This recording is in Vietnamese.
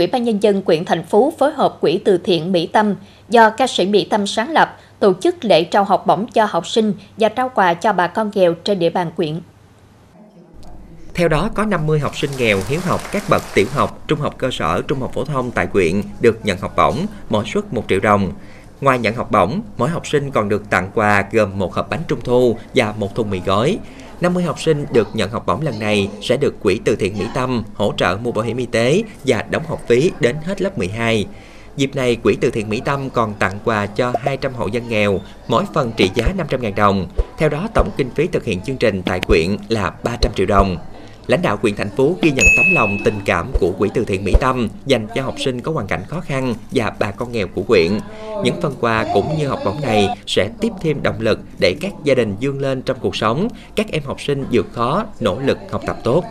Quỹ ban Nhân dân quyện thành phố phối hợp Quỹ từ thiện Mỹ Tâm do ca sĩ Mỹ Tâm sáng lập tổ chức lễ trao học bổng cho học sinh và trao quà cho bà con nghèo trên địa bàn quyện. Theo đó, có 50 học sinh nghèo hiếu học các bậc tiểu học, trung học cơ sở, trung học phổ thông tại quyện được nhận học bổng, mỗi suất 1 triệu đồng. Ngoài nhận học bổng, mỗi học sinh còn được tặng quà gồm một hộp bánh trung thu và một thùng mì gói. 50 học sinh được nhận học bổng lần này sẽ được Quỹ từ thiện Mỹ Tâm hỗ trợ mua bảo hiểm y tế và đóng học phí đến hết lớp 12. Dịp này, Quỹ từ thiện Mỹ Tâm còn tặng quà cho 200 hộ dân nghèo, mỗi phần trị giá 500.000 đồng. Theo đó, tổng kinh phí thực hiện chương trình tại quyện là 300 triệu đồng. Lãnh đạo quyền thành phố ghi nhận tấm lòng tình cảm của Quỹ từ thiện Mỹ Tâm dành cho học sinh có hoàn cảnh khó khăn và bà con nghèo của huyện Những phần quà cũng như học bổng này sẽ tiếp thêm động lực để các gia đình vươn lên trong cuộc sống, các em học sinh vượt khó, nỗ lực học tập tốt.